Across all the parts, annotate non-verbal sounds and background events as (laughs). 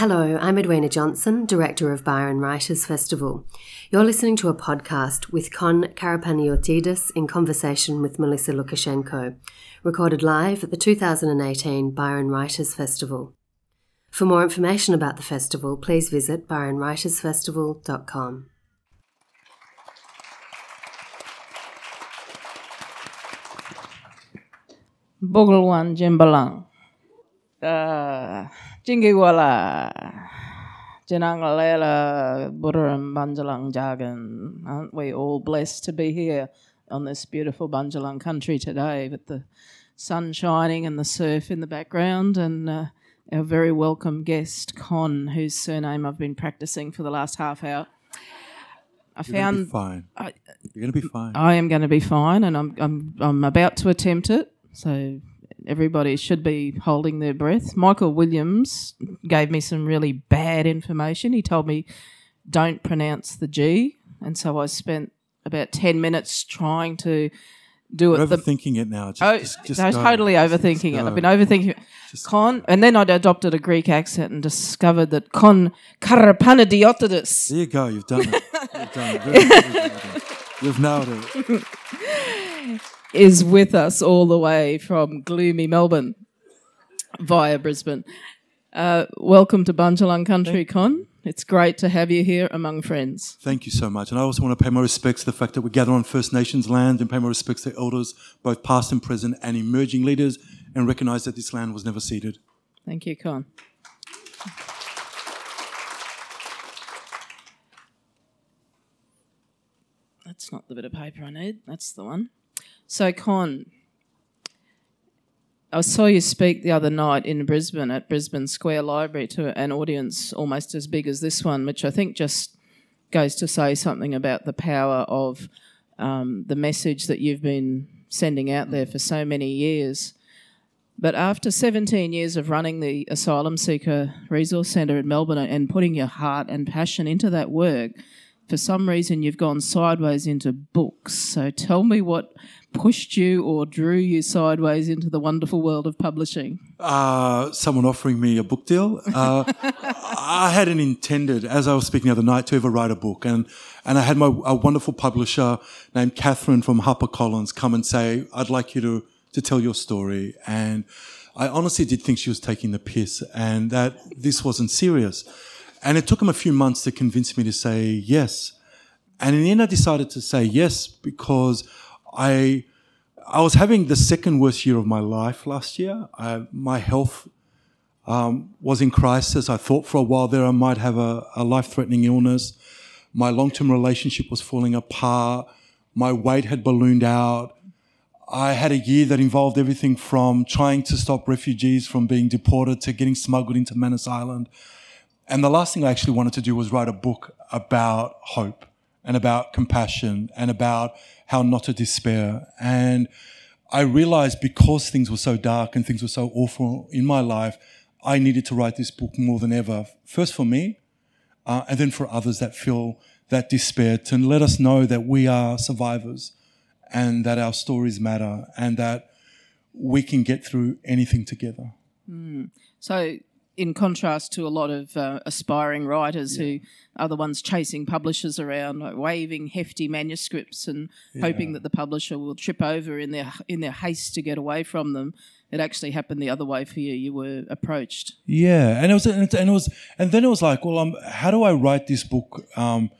Hello, I'm Edwina Johnson, Director of Byron Writers Festival. You're listening to a podcast with Kon Karapanagiotidis in conversation with Melissa Lucashenko, recorded live at the 2018 Byron Writers Festival. For more information about the festival, please visit byronwritersfestival.com. Bogolwan Jimbalang. Uh, Jingiwala. Janangalela Budaram Banjalang Jagan. Aren't we all blessed to be here on this beautiful Bunjalung country today with the sun shining and the surf in the background and uh, our very welcome guest, Con, whose surname I've been practicing for the last half hour. I You're gonna be found fine. I, You're going to be fine. I am going to be fine, and I'm I'm I'm about to attempt it. So everybody should be holding their breath. Michael Williams gave me some really bad information. He told me don't pronounce the G, and so I spent about ten minutes trying to do You're it. the overthinking it now. Just, Oh, just, just I was go. totally overthinking just it. I've been overthinking it. Con, and then I'd adopted a Greek accent and discovered that con karapanadiotidis There you go. You've done it. (laughs) You've done it. Really, really done it. You've nailed it. (laughs) is with us all the way from gloomy Melbourne via Brisbane. Uh, welcome to Bunjalung Country Con. It's great to have you here among friends. Thank you so much. And I also want to pay my respects to the fact that we gather on First Nations land and pay my respects to elders, both past and present, and emerging leaders, and recognise that this land was never ceded. Thank you, Con. That's not the bit of paper I need. That's the one. So, Con, I saw you speak the other night in Brisbane at Brisbane Square Library to an audience almost as big as this one, which I think just goes to say something about the power of um, the message that you've been sending out there for so many years. But after 17 years of running the Asylum Seeker Resource Centre in Melbourne and putting your heart and passion into that work, for some reason you've gone sideways into books. So tell me what pushed you or drew you sideways into the wonderful world of publishing. uh, someone offering me a book deal. Uh, (laughs) I hadn't intended, as I was speaking the other night, to ever write a book, and and I had my a wonderful publisher named Catherine from HarperCollins come and say, "I'd like you to to tell your story," and I honestly did think she was taking the piss, and that this wasn't serious. And it took him a few months to convince me to say yes. And in the end, I decided to say yes because I I was having the second worst year of my life last year. I, my health um, was in crisis. I thought for a while there I might have a, a life threatening illness. My long term relationship was falling apart. My weight had ballooned out. I had a year that involved everything from trying to stop refugees from being deported to getting smuggled into Manus Island. And the last thing I actually wanted to do was write a book about hope and about compassion and about how not to despair. And I realized because things were so dark and things were so awful in my life, I needed to write this book more than ever. First for me, uh, and then for others that feel that despair, to let us know that we are survivors and that our stories matter and that we can get through anything together. So, in contrast to a lot of uh, aspiring writers who are the ones chasing publishers around, like waving hefty manuscripts and hoping that the publisher will trip over in their in their haste to get away from them, it actually happened the other way for you. You were approached. Yeah, and it was, and it, and it was, and then it was like, well, um, how do I write this book um,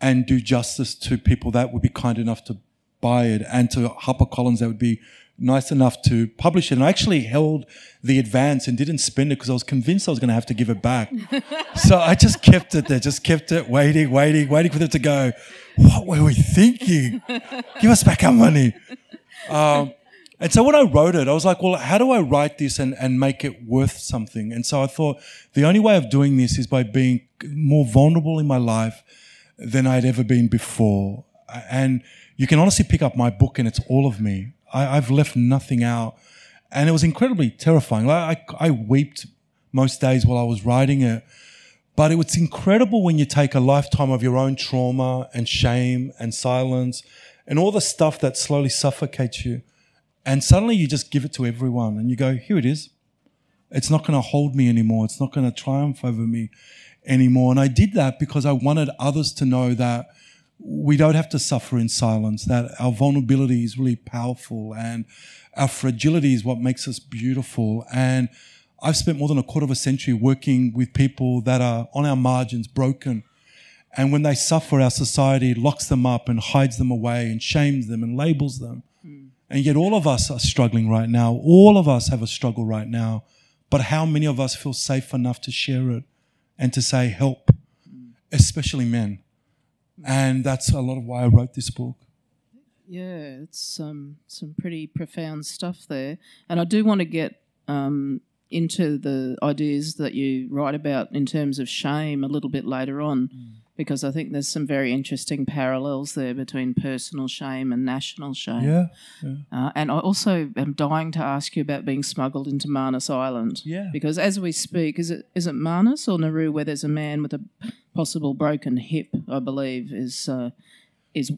and do justice to people that would be kind enough to buy it, and to HarperCollins that would be nice enough to publish it. And I actually held the advance and didn't spend it because I was convinced I was going to have to give it back. (laughs) so I just kept it there, just kept it waiting, waiting, waiting for them to go. What were we thinking? Give us back our money. Um, and so when I wrote it, I was like, well, how do I write this and, and make it worth something? And so I thought the only way of doing this is by being more vulnerable in my life than I'd ever been before. And you can honestly pick up my book and it's all of me. I, I've left nothing out. And it was incredibly terrifying. Like, I, I wept most days while I was writing it. But it was incredible when you take a lifetime of your own trauma and shame and silence and all the stuff that slowly suffocates you. And suddenly you just give it to everyone and you go, here it is. It's not going to hold me anymore. It's not going to triumph over me anymore. And I did that because I wanted others to know that we don't have to suffer in silence, that our vulnerability is really powerful and our fragility is what makes us beautiful. And I've spent more than a quarter of a century working with people that are on our margins, broken. And when they suffer, our society locks them up and hides them away and shames them and labels them. Mm. And yet, all of us are struggling right now. All of us have a struggle right now. But how many of us feel safe enough to share it and to say, help, mm. especially men? And that's a lot of why I wrote this book. Yeah, it's um, some pretty profound stuff there. And I do want to get um, into the ideas that you write about in terms of shame a little bit later on, mm. Because I think there's some very interesting parallels there between personal shame and national shame. Yeah. yeah. Uh, and I also am dying to ask you about being smuggled into Manus Island. Yeah. Because as we speak, is it is it Manus or Nauru where there's a man with a possible broken hip? I believe is uh, is.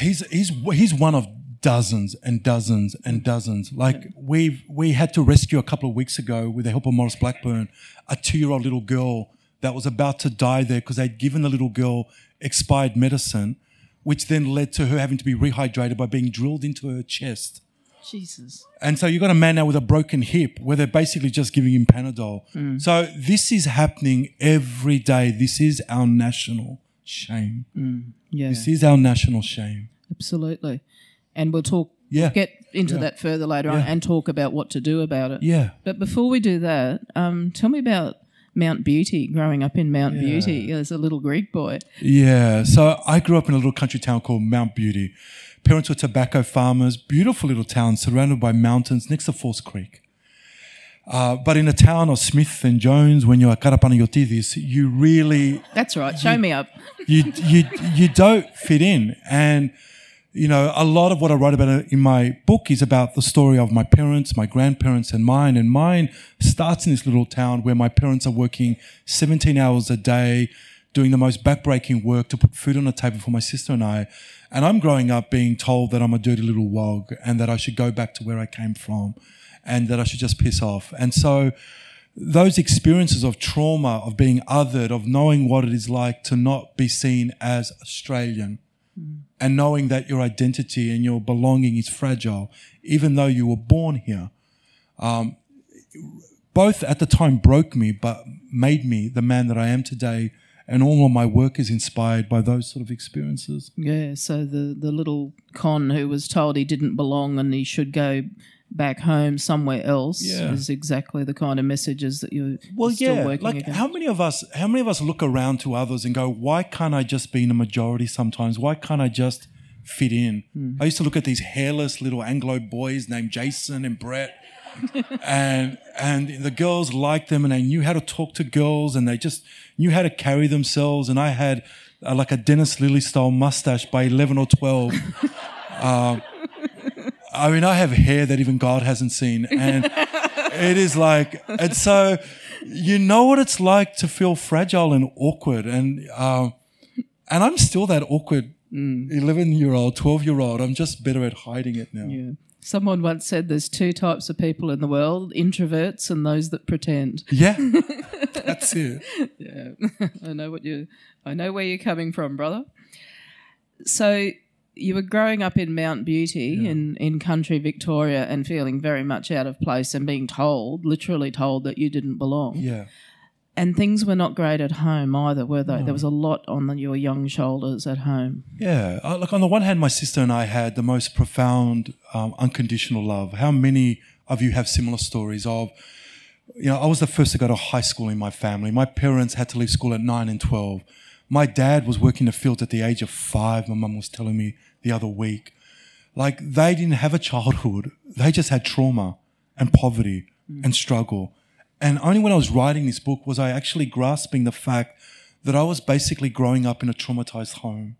He's he's he's one of dozens and dozens and dozens. Like we we had to rescue a couple of weeks ago with the help of Maurice Blackburn a two year old little girl that was about to die there because they'd given the little girl expired medicine, which then led to her having to be rehydrated by being drilled into her chest. Jesus. And so you've got a man now with a broken hip where they're basically just giving him Panadol. Mm. So this is happening every day. This is our national shame. Mm. Yeah. This is our national shame. Absolutely and we'll talk. Yeah. Get into Yeah. that further later on and talk about what to do about it. Yeah. But before we do that, um, tell me about Mount Beauty. Growing up in Mount Beauty as a little Greek boy. Yeah. So I grew up in a little country town called Mount Beauty. Parents were tobacco farmers, beautiful little town surrounded by mountains next to Falls Creek. Uh, but in a town of Smith and Jones, when you're at Karapanagiotidis, you really That's right. Show me up. you you you don't fit in. And you know, a lot of what I write about in my book is about the story of my parents, my grandparents, and mine. And mine starts in this little town where my parents are working 17 hours a day, doing the most backbreaking work to put food on the table for my sister and I. And I'm growing up being told that I'm a dirty little wog and that I should go back to where I came from and that I should just piss off. And so, those experiences of trauma, of being othered, of knowing what it is like to not be seen as Australian, mm and knowing that your identity and your belonging is fragile, even though you were born here, um, both at the time broke me, but made me the man that I am today. And all of my work is inspired by those sort of experiences. Yeah. So the the little con who was told he didn't belong and he should go back home somewhere else Yeah. is exactly the kind of messages that you're Well, still yeah. working Like, against. how many of us? How many of us look around to others and go, "Why can't I just be in a majority? Sometimes, why can't I just fit in?" I used to look at these hairless little Anglo boys named Jason and Brett, (laughs) and and the girls liked them, and they knew how to talk to girls, and they just knew how to carry themselves. And I had uh, like a Dennis Lillee style mustache by eleven or twelve. (laughs) Uh, I mean, I have hair that even God hasn't seen, and (laughs) it is like, and so you know what it's like to feel fragile and awkward, and uh, and I'm still that awkward eleven year old, twelve year old. I'm just better at hiding it now. yeah. Someone once said there's two types of people in the world introverts and those that pretend. Yeah, (laughs) that's it. Yeah, (laughs) I know what you. I know where you're coming from, brother. So you were growing up in Mount Beauty in in country Victoria and feeling very much out of place and being told, literally told, that you didn't belong. Yeah, And things were not great at home either, were they? There was a lot on the, your young shoulders at home. yeah. Uh, like on the one hand, my sister and I had the most profound um, unconditional love. How many of you have similar stories of? you know, I was the first to go to high school in my family. My parents had to leave school at nine and 12. My dad was working the fields at the age of five, my mum was telling me the other week. Like, they didn't have a childhood. They just had trauma and poverty mm. and struggle. And only when I was writing this book was I actually grasping the fact that I was basically growing up in a traumatized home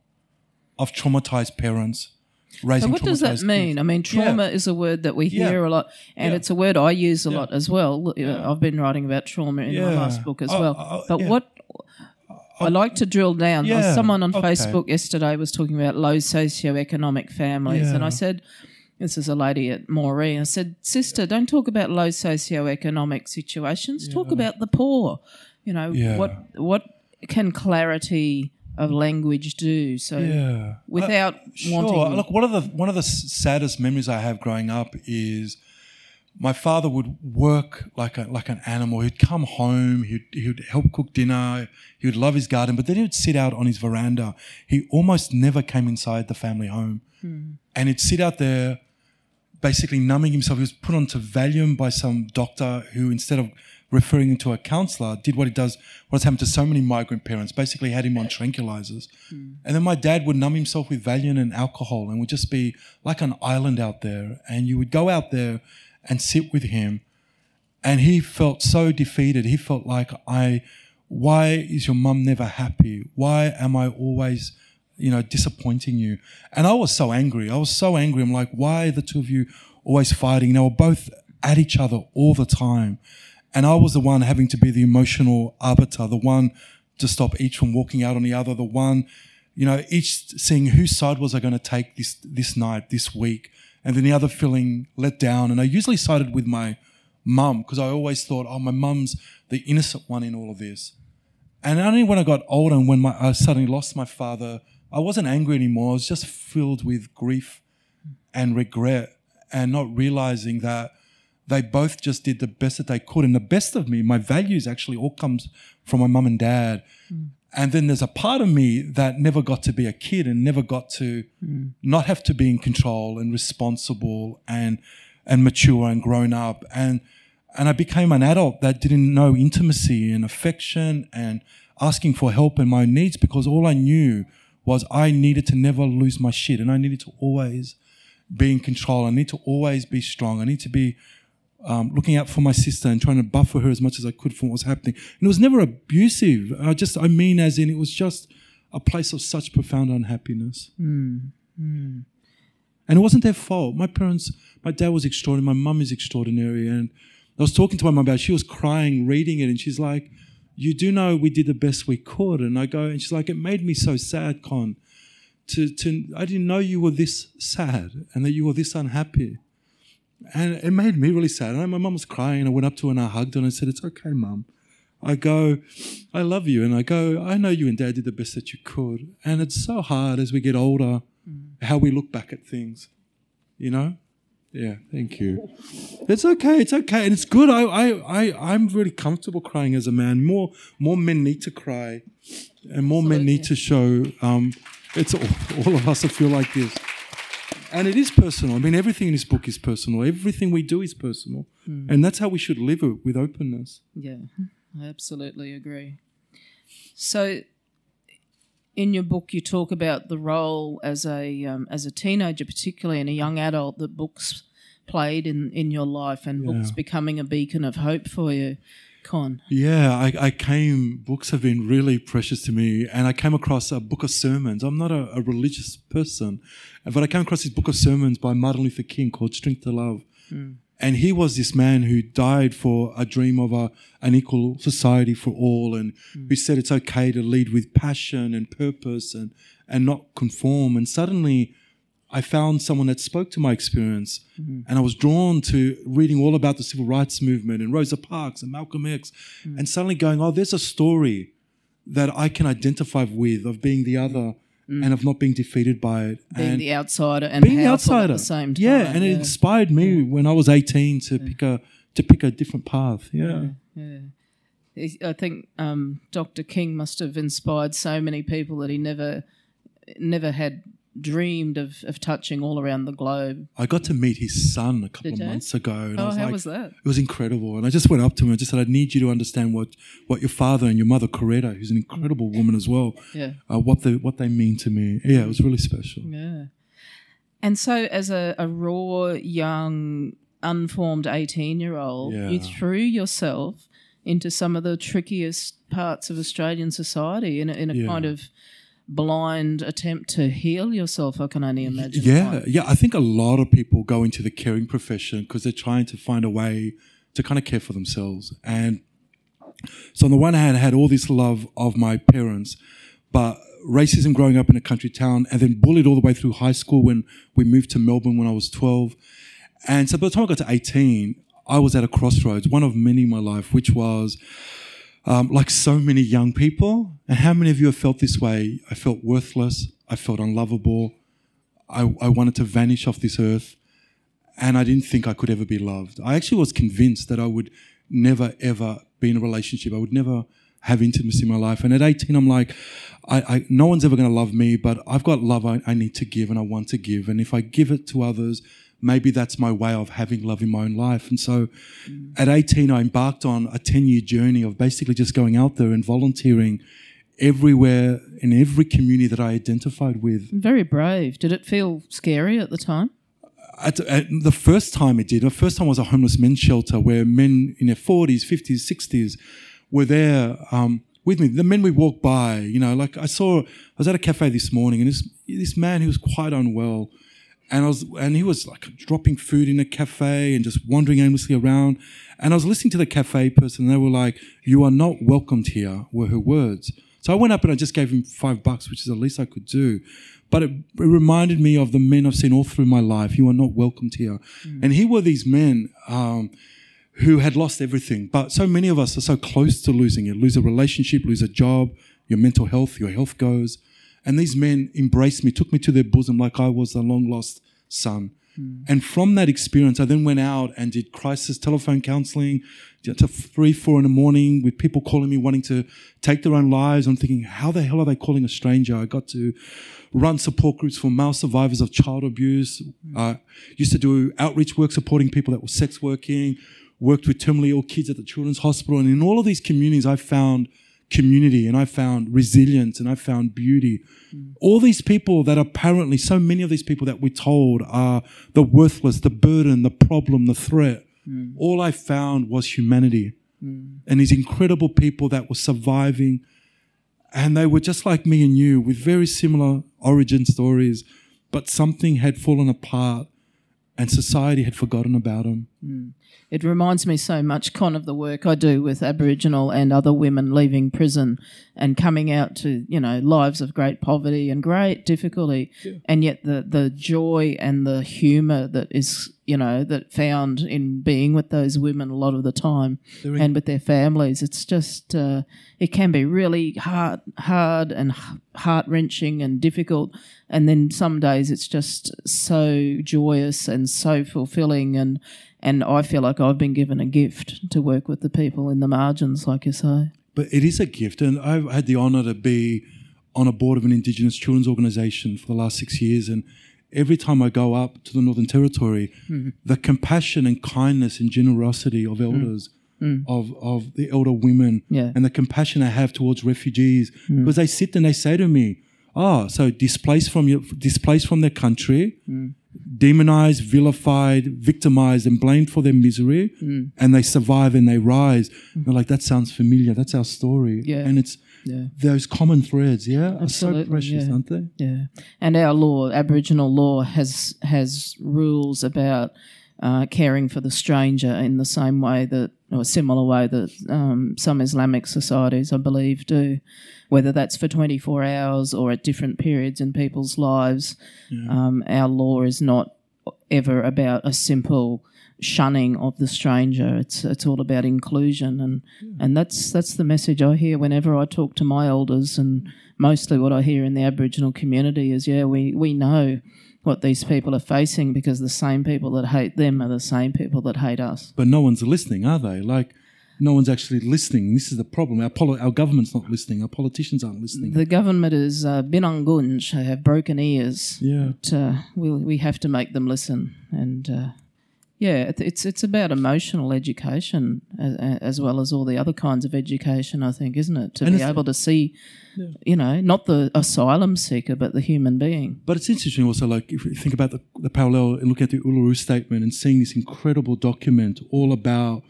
of traumatized parents. So Raising what does that mean? kids. I mean, trauma Yeah. is a word that we Yeah. hear a lot, and Yeah. it's a word I use a Yeah. lot as well. I've been writing about trauma in my last book as Oh, well. oh, but yeah. what I oh, like to drill down. Yeah, Someone on okay. Facebook yesterday was talking about low socioeconomic families, and I said, this is a lady at Moree. I said, Sister, don't talk about low socioeconomic situations. Talk about the poor. You know, Yeah. what what can clarity of language do? So Yeah. without Sure. wanting Look, one of the one of the saddest memories I have growing up is my father would work like a like an animal. He'd come home. He'd he'd help cook dinner. He would love his garden, but then he would sit out on his veranda. He almost never came inside the family home, hmm. and he'd sit out there, basically numbing himself. He was put onto Valium by some doctor who, instead of referring him to a counselor, did what he does, what's happened to so many migrant parents, basically had him on tranquilizers. Hmm. And then my dad would numb himself with Valium and alcohol and would just be like an island out there. And you would go out there and sit with him. And he felt so defeated. He felt like, I, why is your mum never happy? Why am I always, you know, disappointing you? And I was so angry. I was so angry. I'm like, why are the two of you always fighting? They were both at each other all the time. And I was the one having to be the emotional arbiter, the one to stop each from walking out on the other, the one, you know, each seeing whose side was I going to take this this night, this week, and then the other feeling let down. And I usually sided with my mum because I always thought, oh, my mum's the innocent one in all of this. And only when I got older and when my, I suddenly lost my father, I wasn't angry anymore. I was just filled with grief and regret and not realizing that they both just did the best that they could. And the best of me, my values actually all comes from my mum and dad. Mm. And then there's a part of me that never got to be a kid and never got to mm. not have to be in control and responsible and and mature and grown up. And and I became an adult that didn't know intimacy and affection and asking for help and my needs because all I knew was I needed to never lose my shit and I needed to always be in control. I need to always be strong. I need to be um, looking out for my sister and trying to buffer her as much as I could from what was happening. And it was never abusive. I just, I mean, as in, it was just a place of such profound unhappiness. And it wasn't their fault. My parents, my dad was extraordinary. My mum is extraordinary. And I was talking to my mum about it. She was crying, reading it, and she's like, You do know we did the best we could. And I go, and she's like, It made me so sad, Con. To, to, I didn't know you were this sad and that you were this unhappy. And it made me really sad. And my mum was crying, and I went up to her and I hugged her and I said, It's okay, mum. I go, I love you. And I go, I know you and dad did the best that you could. And it's so hard as we get older how we look back at things, you know? Yeah, thank you. It's okay. It's okay, and it's good. I, I, I, I'm really comfortable crying as a man. More, more men need to cry, and more men need to show. Um, it's all, all of us that feel like this, and it is personal. I mean, everything in this book is personal. Everything we do is personal, and that's how we should live it with openness. Yeah, I absolutely agree. So, in your book, you talk about the role as a um, as a teenager, particularly and a young adult, that books played in in your life, and books becoming a beacon of hope for you. Con, Yeah, I, I came, books have been really precious to me. And I came across a book of sermons. I'm not a, a religious person, but I came across this book of sermons by Martin Luther King called Strength to Love. Hmm. And he was this man who died for a dream of a, an equal society for all and hmm. who said it's okay to lead with passion and purpose and, and not conform. And suddenly, I found someone that spoke to my experience, mm-hmm. and I was drawn to reading all about the civil rights movement and Rosa Parks and Malcolm X, mm-hmm. and suddenly going, "Oh, there's a story that I can identify with of being the other mm-hmm. and of not being defeated by it, being and the outsider and being the outsider at the same time. Yeah, and it inspired me when I was 18 to pick a to pick a different path. Yeah. I think um, Dr. King must have inspired so many people that he never never had dreamed of, of touching all around the globe. I got to meet his son a couple Did of you? months ago. And I Oh, was how like, was that? It was incredible. And I just went up to him and just said, I need you to understand what, what your father and your mother, Coretta, who's an incredible woman as well, Yeah. uh, what, they, what they mean to me. Yeah, it was really special. Yeah. And so, as a, a raw, young, unformed 18 year old, you threw yourself into some of the trickiest parts of Australian society in a, in a Yeah. kind of blind attempt to heal yourself, I can only imagine. Yeah, yeah. I think a lot of people go into the caring profession because they're trying to find a way to kind of care for themselves. And so, on the one hand, I had all this love of my parents, but racism growing up in a country town, and then bullied all the way through high school when we moved to Melbourne when I was 12. And so by the time I got to 18, I was at a crossroads, one of many in my life, which was um, like so many young people. And how many of you have felt this way? I felt worthless. I felt unlovable. I, I wanted to vanish off this earth. And I didn't think I could ever be loved. I actually was convinced that I would never, ever be in a relationship. I would never have intimacy in my life. And at 18, I'm like, I, I no one's ever going to love me, but I've got love I, I need to give and I want to give. And if I give it to others, maybe that's my way of having love in my own life. And so mm. at 18, I embarked on a 10 year journey of basically just going out there and volunteering everywhere in every community that I identified with. Very brave. Did it feel scary at the time? At, at the first time it did. The first time was a homeless men's shelter where men in their 40s, 50s, 60s were there um, with me. The men we walked by, you know, like I saw, I was at a cafe this morning and this, this man who was quite unwell and I was, and he was like dropping food in a cafe and just wandering aimlessly around. And I was listening to the cafe person, and they were like, "You are not welcomed here," were her words. So I went up and I just gave him five bucks, which is the least I could do. But it, it reminded me of the men I've seen all through my life. You are not welcomed here, mm. and here were these men. Um, who had lost everything. But so many of us are so close to losing it lose a relationship, lose a job, your mental health, your health goes. And these men embraced me, took me to their bosom like I was a long lost son. Mm. And from that experience, I then went out and did crisis telephone counseling to three, four in the morning with people calling me wanting to take their own lives. I'm thinking, how the hell are they calling a stranger? I got to run support groups for male survivors of child abuse. Mm. Uh, used to do outreach work supporting people that were sex working, worked with terminally ill kids at the children's hospital. And in all of these communities, I found – community and I found resilience and I found beauty. Mm. All these people that apparently, so many of these people that we're told are the worthless, the burden, the problem, the threat. Mm. All I found was humanity mm. and these incredible people that were surviving. And they were just like me and you with very similar origin stories, but something had fallen apart and society had forgotten about them. Mm. It reminds me so much, Con, of the work I do with Aboriginal and other women leaving prison and coming out to, you know, lives of great poverty and great difficulty. Yeah. And yet the, the joy and the humour that is, you know, that found in being with those women a lot of the time in- and with their families. It's just, uh, it can be really hard, hard and heart wrenching and difficult. And then some days it's just so joyous and so fulfilling and, and I feel like I've been given a gift to work with the people in the margins, like you say. But it is a gift, and I've had the honour to be on a board of an Indigenous children's organisation for the last six years, and every time I go up to the Northern Territory, mm-hmm. the compassion and kindness and generosity of elders. Mm. Mm. Of, of the elder women yeah. and the compassion they have towards refugees mm. because they sit and they say to me, "Oh, so displaced from your displaced from their country, mm demonized, vilified, victimized, and blamed for their misery, mm. and they survive and they rise. Mm. They're like, that sounds familiar. That's our story. Yeah. And it's yeah. those common threads, yeah, Absolutely, are so precious, yeah. aren't they? Yeah. And our law, Aboriginal law, has has rules about uh, caring for the stranger in the same way that, or a similar way that um, some Islamic societies, I believe, do, whether that's for 24 hours or at different periods in people's lives. Yeah. Um, our law is not ever about a simple shunning of the stranger. It's it's all about inclusion, and yeah. and that's that's the message I hear whenever I talk to my elders, and mostly what I hear in the Aboriginal community is, yeah, we we know what these people are facing because the same people that hate them are the same people that hate us. But no one's listening, are they? Like, no one's actually listening. This is the problem. Our, poli- our government's not listening. Our politicians aren't listening. The government is uh, binangunj. They have broken ears. Yeah. But, uh, we, we have to make them listen. And uh, yeah, it's it's about emotional education as, as, well as all the other kinds of education. I think, isn't it, to and be able to see, yeah. you know, not the asylum seeker but the human being. But it's interesting also, like if you think about the, the parallel and look at the Uluru Statement and seeing this incredible document all about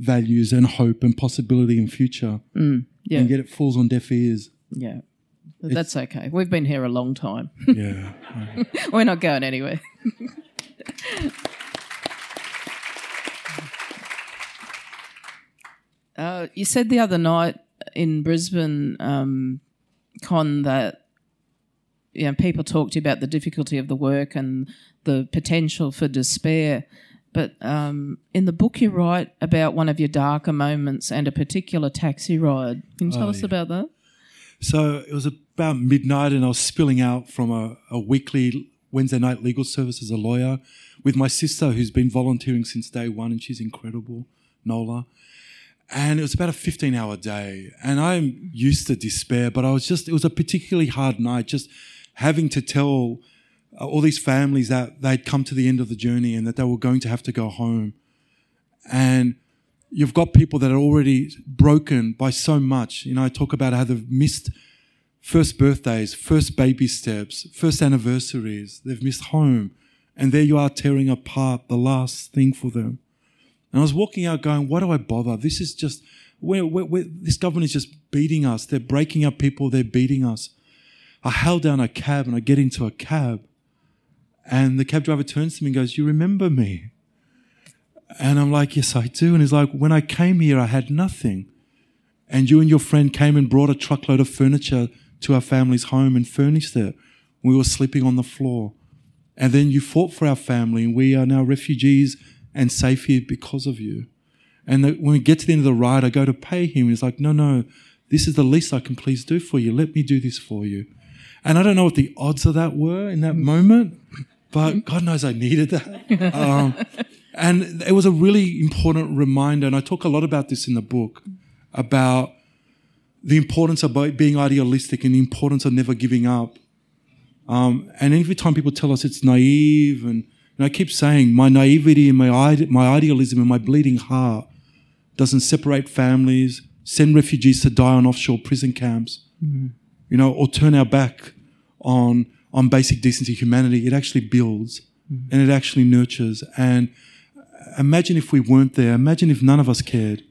values and hope and possibility in future, mm, yeah, and yet it falls on deaf ears. Yeah. That's okay. We've been here a long time. yeah. (laughs) We're not going anywhere. (laughs) Uh, you said the other night in Brisbane, um, Con, that you know, people talk to you about the difficulty of the work and the potential for despair. But um, in the book, you write about one of your darker moments and a particular taxi ride. Can you tell Oh, us yeah. about that? So it was about midnight, and I was spilling out from a, a weekly Wednesday night legal service as a lawyer with my sister, who's been volunteering since day one, and she's incredible, Nola. And it was about a 15 hour day. And I'm used to despair, but I was just, it was a particularly hard night, just having to tell uh, all these families that they'd come to the end of the journey and that they were going to have to go home. And you've got people that are already broken by so much. You know, I talk about how they've missed first birthdays, first baby steps, first anniversaries. They've missed home. And there you are tearing apart the last thing for them. And I was walking out going, why do I bother? This is just, where, where, where, this government is just beating us. They're breaking up people. They're beating us. I held down a cab and I get into a cab. And the cab driver turns to me and goes, you remember me? And I'm like, yes, I do. And he's like, when I came here, I had nothing. And you and your friend came and brought a truckload of furniture to our family's home and furnished it. We were sleeping on the floor. And then you fought for our family, and we are now refugees and safe here because of you. And the, when we get to the end of the ride, I go to pay him. He's like, no, no, this is the least I can please do for you. Let me do this for you. And I don't know what the odds of that were in that moment, but God knows I needed that. (laughs) Um, and it was a really important reminder. And I talk a lot about this in the book about the importance of being idealistic and the importance of never giving up. Um, and every time people tell us it's naive, and, and I keep saying my naivety and my, my idealism and my bleeding heart doesn't separate families, send refugees to die on offshore prison camps, mm-hmm. you know, or turn our back on on basic decency, humanity. It actually builds mm-hmm. and it actually nurtures. And imagine if we weren't there. Imagine if none of us cared,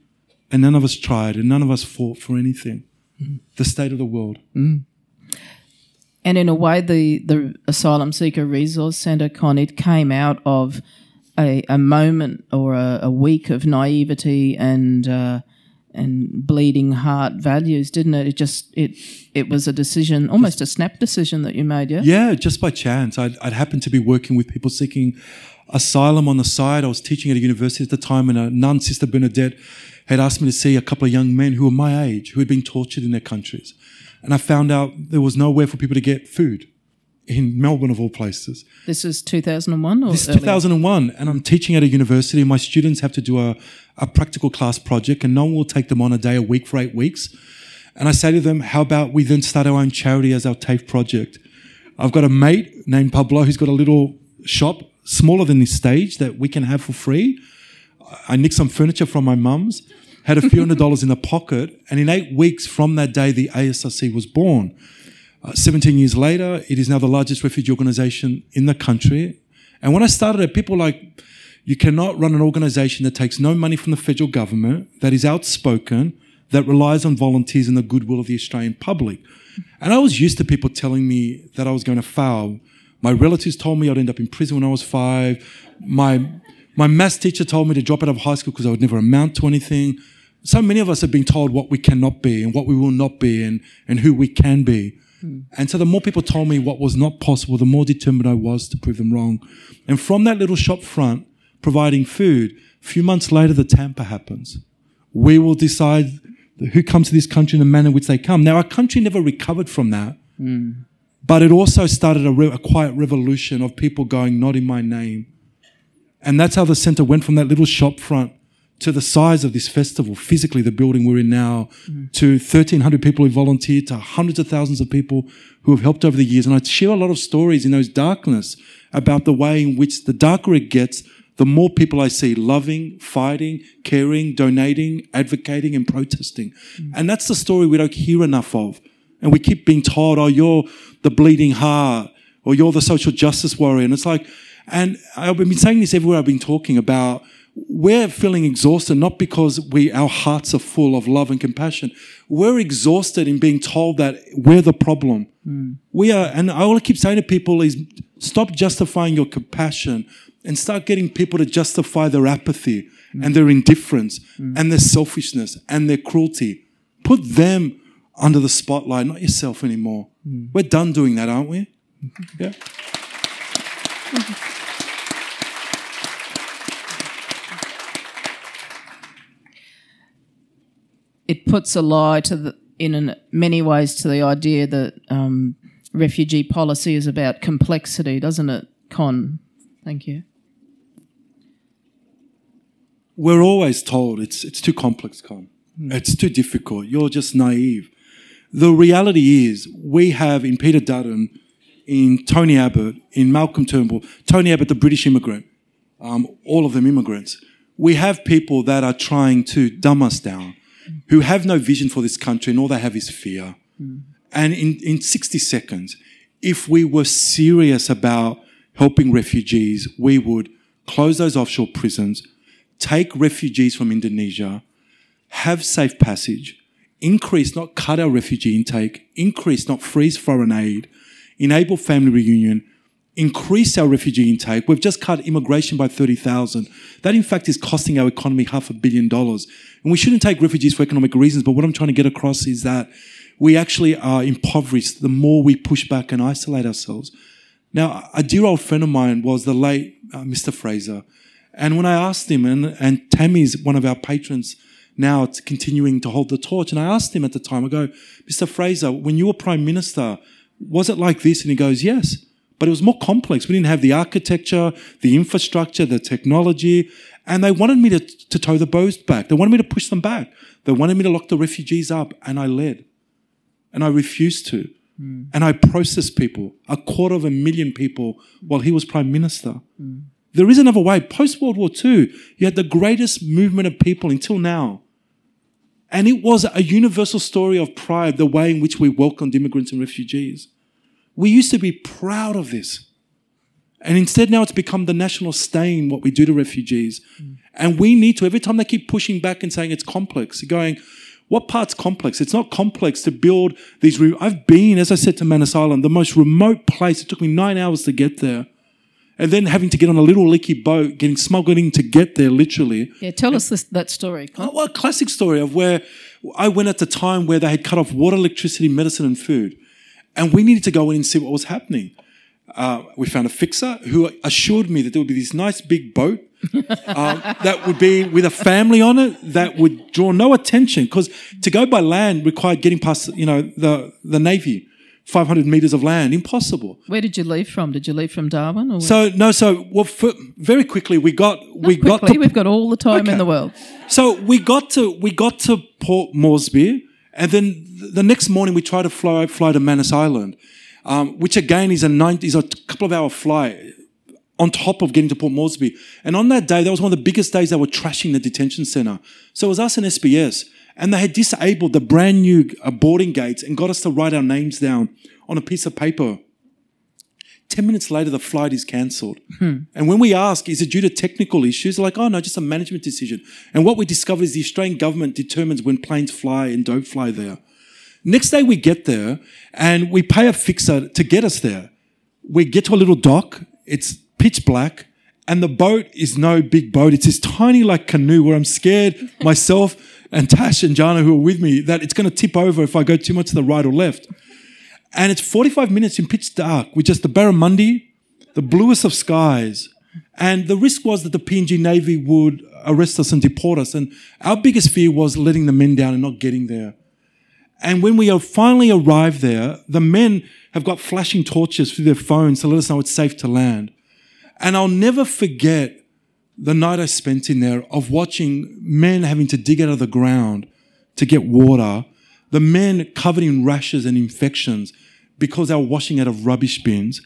and none of us tried, and none of us fought for anything. Mm-hmm. The state of the world. And in a way, the, the Asylum Seeker Resource Centre, Con, it came out of a, a moment or a, a week of naivety and uh, and bleeding heart values, didn't it? It just it it was a decision, almost a snap decision that you made, yeah. Yeah, just by chance. I'd, I'd happened to be working with people seeking asylum on the side. I was teaching at a university at the time, and a nun, Sister Bernadette, had asked me to see a couple of young men who were my age, who had been tortured in their countries. And I found out there was nowhere for people to get food in Melbourne, of all places. This is two thousand and one, or This is earlier? 2001, and I'm teaching at a university, and my students have to do a, a practical class project, and no one will take them on a day a week for eight weeks. And I say to them, How about we then start our own charity as our TAFE project? I've got a mate named Pablo who's got a little shop smaller than this stage that we can have for free. I nicked some furniture from my mum's, had a few hundred dollars in the pocket, and in eight weeks from that day, the ASRC was born. Uh, 17 years later, it is now the largest refugee organization in the country. And when I started it, people were like, you cannot run an organization that takes no money from the federal government, that is outspoken, that relies on volunteers and the goodwill of the Australian public. And I was used to people telling me that I was going to fail. My relatives told me I'd end up in prison when I was five. My, my maths teacher told me to drop out of high school because I would never amount to anything. So many of us have been told what we cannot be and what we will not be and, and who we can be. Hmm. And so the more people told me what was not possible, the more determined I was to prove them wrong. And from that little shop front, providing food, a few months later, the Tampa happens. We will decide who comes to this country in the manner in which they come. Now, our country never recovered from that, hmm. but it also started a, re- a quiet revolution of people going, not in my name. And that's how the centre went from that little shop front to the size of this festival, physically, the building we're in now, mm-hmm. to 1,300 people who volunteered, to hundreds of thousands of people who have helped over the years. And I share a lot of stories in those darkness about the way in which the darker it gets, the more people I see loving, fighting, caring, donating, advocating, and protesting. Mm. And that's the story we don't hear enough of. And we keep being told, oh, you're the bleeding heart, or you're the social justice warrior. And it's like, and I've been saying this everywhere I've been talking about we're feeling exhausted not because we our hearts are full of love and compassion. We're exhausted in being told that we're the problem. Hmm. We are, and all I keep saying to people is stop justifying your compassion and start getting people to justify their apathy and hmm. their indifference hmm. and their selfishness and their cruelty. Put them under the spotlight, not yourself anymore. We're done doing that, aren't we? (laughs) Yeah. (laughs) it puts a lie to the in an, many ways to the idea that um, refugee policy is about complexity, doesn't it, Con? Thank you. We're always told it's it's too complex, Con. It's too difficult. You're just naive. The reality is, we have in Peter Dutton, in Tony Abbott, in Malcolm Turnbull, Tony Abbott, the British immigrant, um, all of them immigrants. We have people that are trying to dumb us down, who have no vision for this country, and all they have is fear. Mm. And in, in 60 seconds, if we were serious about helping refugees, we would close those offshore prisons, take refugees from Indonesia, have safe passage, increase, not cut our refugee intake, increase, not freeze foreign aid, enable family reunion, increase our refugee intake. We've just cut immigration by 30,000. That, in fact, is costing our economy half a billion dollars. And we shouldn't take refugees for economic reasons, but what I'm trying to get across is that we actually are impoverished the more we push back and isolate ourselves. Now, a dear old friend of mine was the late uh, Mr. Fraser. And when I asked him, and, and Tamie's one of our patrons now, it's continuing to hold the torch. And I asked him at the time, I go, Mr. Fraser, when you were Prime Minister, was it like this? And he goes, yes. But it was more complex. We didn't have the architecture, the infrastructure, the technology. And they wanted me to, to tow the boats back. They wanted me to push them back. They wanted me to lock the refugees up. And I led. And I refused to. Hmm. And I processed people, a quarter of a million people, while he was Prime Minister. Hmm. There is another way. Post World War II, you had the greatest movement of people until now. And it was a universal story of pride, the way in which we welcomed immigrants and refugees. We used to be proud of this. And instead, now it's become the national stain what we do to refugees. Mm. And we need to, every time they keep pushing back and saying it's complex, going, what part's complex? It's not complex to build these. Re- I've been, as I said, to Manus Island, the most remote place. It took me nine hours to get there. And then having to get on a little leaky boat, getting smuggled in to get there, literally. Yeah, tell us this, that story. Oh, well, a classic story of where I went at the time where they had cut off water, electricity, medicine, and food. And we needed to go in and see what was happening. Uh, we found a fixer who assured me that there would be this nice big boat um, (laughs) that would be with a family on it that would draw no attention because to go by land required getting past, you know, the, the Navy. 500 meters of land, impossible. Where did you leave from? Did you leave from Darwin? Or So no, so well, for, very quickly we got we got quickly? to We've got all the time Okay. in the world. So we got to we got to Port Moresby, and then the next morning we tried to fly fly to Manus Island, um, which again is a is a couple of hour flight on top of getting to Port Moresby. And on that day, that was one of the biggest days they were trashing the detention centre. So it was us and SBS, and they had disabled the brand new uh, boarding gates and got us to write our names down on a piece of paper. 10 minutes later, the flight is cancelled. Hmm. And when we ask, is it due to technical issues? Like, oh no, just a management decision. And what we discovered is the Australian government determines when planes fly and don't fly there. Next day we get there and we pay a fixer to get us there. We get to a little dock. It's pitch black and the boat is no big boat. It's this tiny like canoe where I'm scared (laughs) myself and Tash and Jana who are with me that it's going to tip over if I go too much to the right or left. And it's 45 minutes in pitch dark with just the barramundi, the bluest of skies. And the risk was that the PNG Navy would arrest us and deport us. And our biggest fear was letting the men down and not getting there. And when we finally arrive there, the men have got flashing torches through their phones to let us know it's safe to land. And I'll never forget the night I spent in there of watching men having to dig out of the ground to get water, the men covered in rashes and infections because they were washing out of rubbish bins.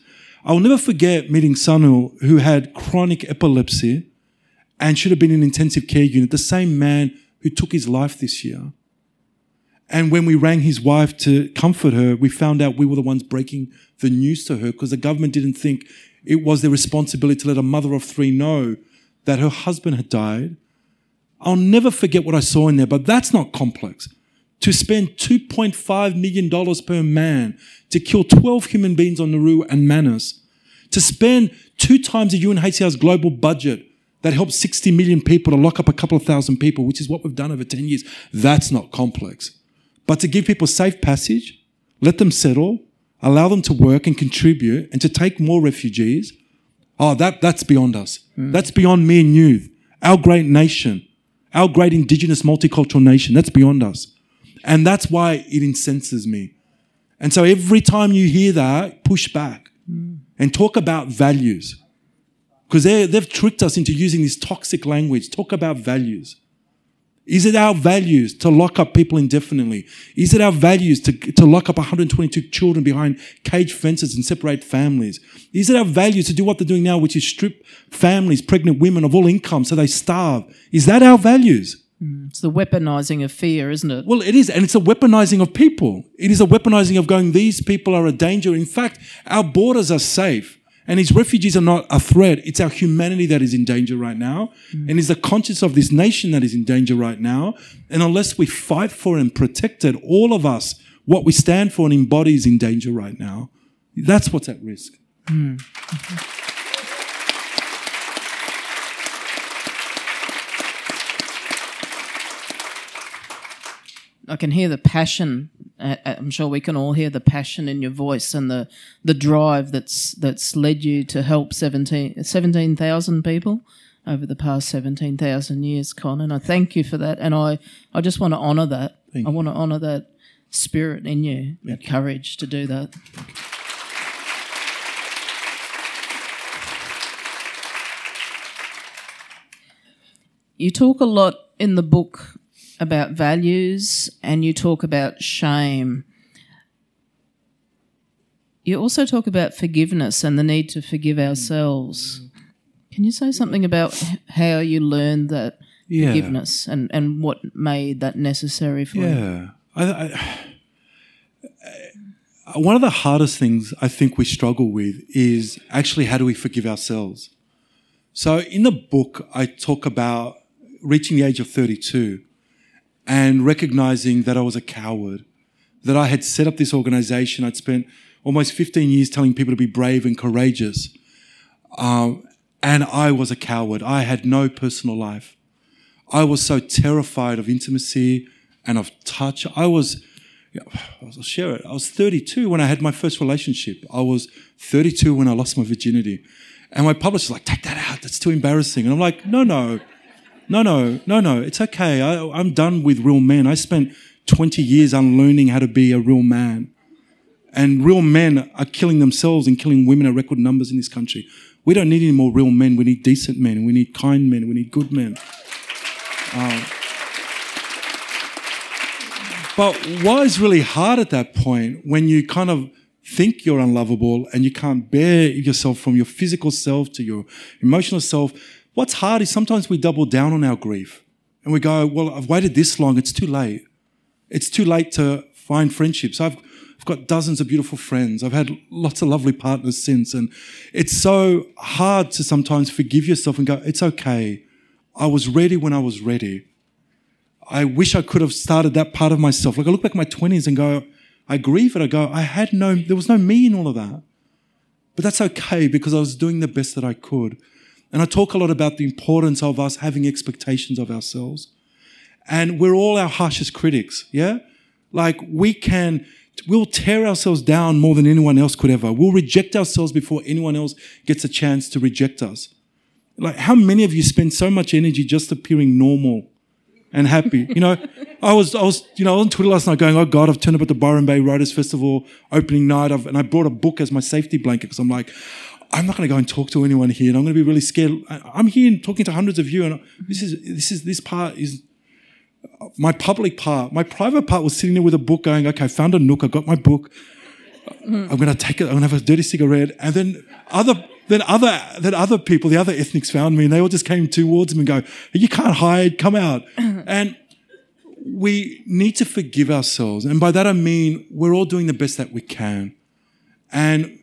I'll never forget meeting Sanu, who had chronic epilepsy and should have been in intensive care unit, the same man who took his life this year. And when we rang his wife to comfort her, we found out we were the ones breaking the news to her because the government didn't think it was their responsibility to let a mother of three know that her husband had died. I'll never forget what I saw in there, but that's not complex. To spend $2.5 million per man to kill 12 human beings on Nauru and Manus, to spend two times the UNHCR's global budget that helps 60 million people to lock up a couple of thousand people, which is what we've done over 10 years, that's not complex. But to give people safe passage, let them settle, allow them to work and contribute, and to take more refugees, oh, that, that's beyond us. Mm. That's beyond me and you. Our great nation, our great indigenous multicultural nation, that's beyond us. And that's why it incenses me. And so every time you hear that, push back and talk about values. Because they've tricked us into using this toxic language. Talk about values. Is it our values to lock up people indefinitely? Is it our values to, to lock up 122 children behind cage fences and separate families? Is it our values to do what they're doing now, which is strip families, pregnant women of all income so they starve? Is that our values? Mm, it's the weaponizing of fear, isn't it? Well, it is, and it's a weaponizing of people. It is a weaponizing of going, these people are a danger. In fact, our borders are safe. And these refugees are not a threat. It's our humanity that is in danger right now. Mm. And it's the conscience of this nation that is in danger right now. And unless we fight for and protect it, all of us, what we stand for and embody is in danger right now. That's what's at risk. Mm. (laughs) I can hear the passion. uh, uh, I'm sure we can all hear the passion in your voice and the the drive that's that's led you to help 17 17,000 people over the past 17,000 years, Kon. And I thank you for that. And I, I just want to honour that. Thank I want to honour that spirit in you, that courage to do that. You talk a lot in the book about values and you talk about shame. You also talk about forgiveness and the need to forgive mm-hmm. ourselves. Can you say something about how you learned that Yeah. forgiveness and, and what made that necessary for you? Yeah. I, I- one of the hardest things I think we struggle with is actually how do we forgive ourselves? So in the book, I talk about reaching the age of 32 and recognizing that I was a coward, that I had set up this organization. I'd spent almost 15 years telling people to be brave and courageous. Um, and I was a coward. I had no personal life. I was so terrified of intimacy and of touch. I was, I'll share it. I was 32 when I had my first relationship. I was 32 when I lost my virginity. And my publisher's like, take that out. That's too embarrassing. And I'm like, no, no, no, no, no, no. It's okay. I, I'm done with real men. I spent 20 years unlearning how to be a real man. And real men are killing themselves and killing women at record numbers in this country. We don't need any more real men. We need decent men. We need kind men. We need good men. Um, but what is really hard at that point when you kind of think you're unlovable and you can't bear yourself from your physical self to your emotional self, what's hard is sometimes we double down on our grief and we go, Well, I've waited this long, it's too late. It's too late to find friendships. I've, I've got dozens of beautiful friends. I've had lots of lovely partners since. And it's so hard to sometimes forgive yourself and go, It's okay. I was ready when I was ready. I wish I could have started that part of myself. Like I look back at my 20s and go, I grieve it. I go, I had no, there was no me in all of that. But that's okay because I was doing the best that I could. And I talk a lot about the importance of us having expectations of ourselves. And we're all our harshest critics, yeah? Like we can, we'll tear ourselves down more than anyone else could ever. We'll reject ourselves before anyone else gets a chance to reject us. Like how many of you spend so much energy just appearing normal and happy. You know, I was, I was, you know, on Twitter last night going, oh God, I've turned up at the Byron Bay Writers Festival opening night. I've, and I brought a book as my safety blanket because I'm like, I'm not going to go and talk to anyone here and I'm going to be really scared. I'm here talking to hundreds of you and this is, this is, this part is my public part. My private part was sitting there with a book going, okay, I found a nook. I got my book. I'm going to take it. I'm going to have a dirty cigarette. And then other, then other, then other people, the other ethnics found me and they all just came towards me and go, you can't hide, come out. (laughs) and we need to forgive ourselves. And by that I mean, we're all doing the best that we can. And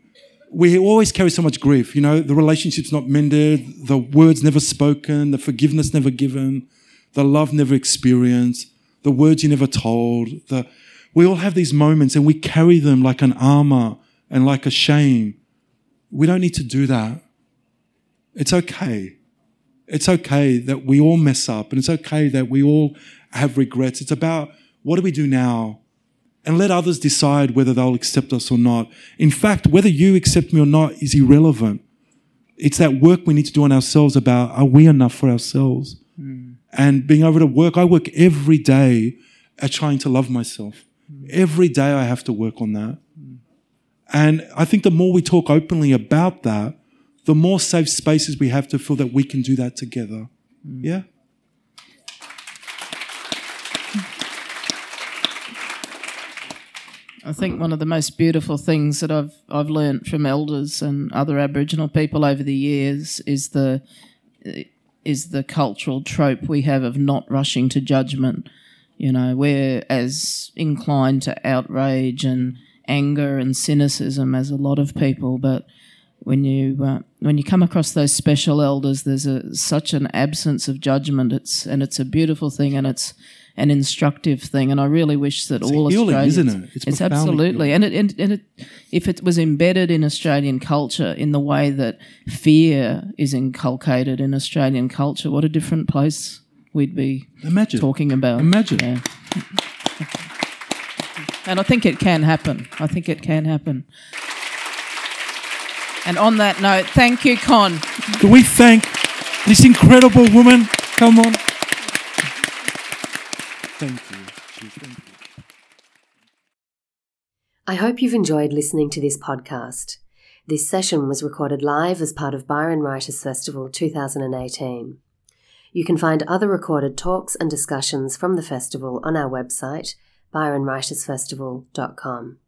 we always carry so much grief. You know, the relationship's not mended, the words never spoken, the forgiveness never given, the love never experienced, the words you never told. The, we all have these moments and we carry them like an armor and like a shame. We don't need to do that. It's okay. It's okay that we all mess up and it's okay that we all have regrets. It's about what do we do now? And let others decide whether they'll accept us or not. In fact, whether you accept me or not is irrelevant. It's that work we need to do on ourselves about are we enough for ourselves? Mm. And being able to work, I work every day at trying to love myself. Mm. Every day I have to work on that. Mm. And I think the more we talk openly about that, the more safe spaces we have to feel that we can do that together. Yeah? I think one of the most beautiful things that I've I've learned from elders and other Aboriginal people over the years is the is the cultural trope we have of not rushing to judgment. You know, we're as inclined to outrage and anger and cynicism as a lot of people, but when you uh, when you come across those special elders, there's a such an absence of judgment. It's and it's a beautiful thing, and it's an instructive thing. And I really wish that it's all healing, Australians, isn't it? It's, it's absolutely, healing. and it, and, and it, if it was embedded in Australian culture in the way that fear is inculcated in Australian culture, what a different place we'd be Imagine. talking about. Imagine. Yeah. And I think it can happen. I think it can happen. And on that note, thank you, Kon. Do we thank this incredible woman? Come on. Thank you. Thank you. I hope you've enjoyed listening to this podcast. This session was recorded live as part of Byron Writers Festival 2018. You can find other recorded talks and discussions from the festival on our website, byronwritersfestival.com.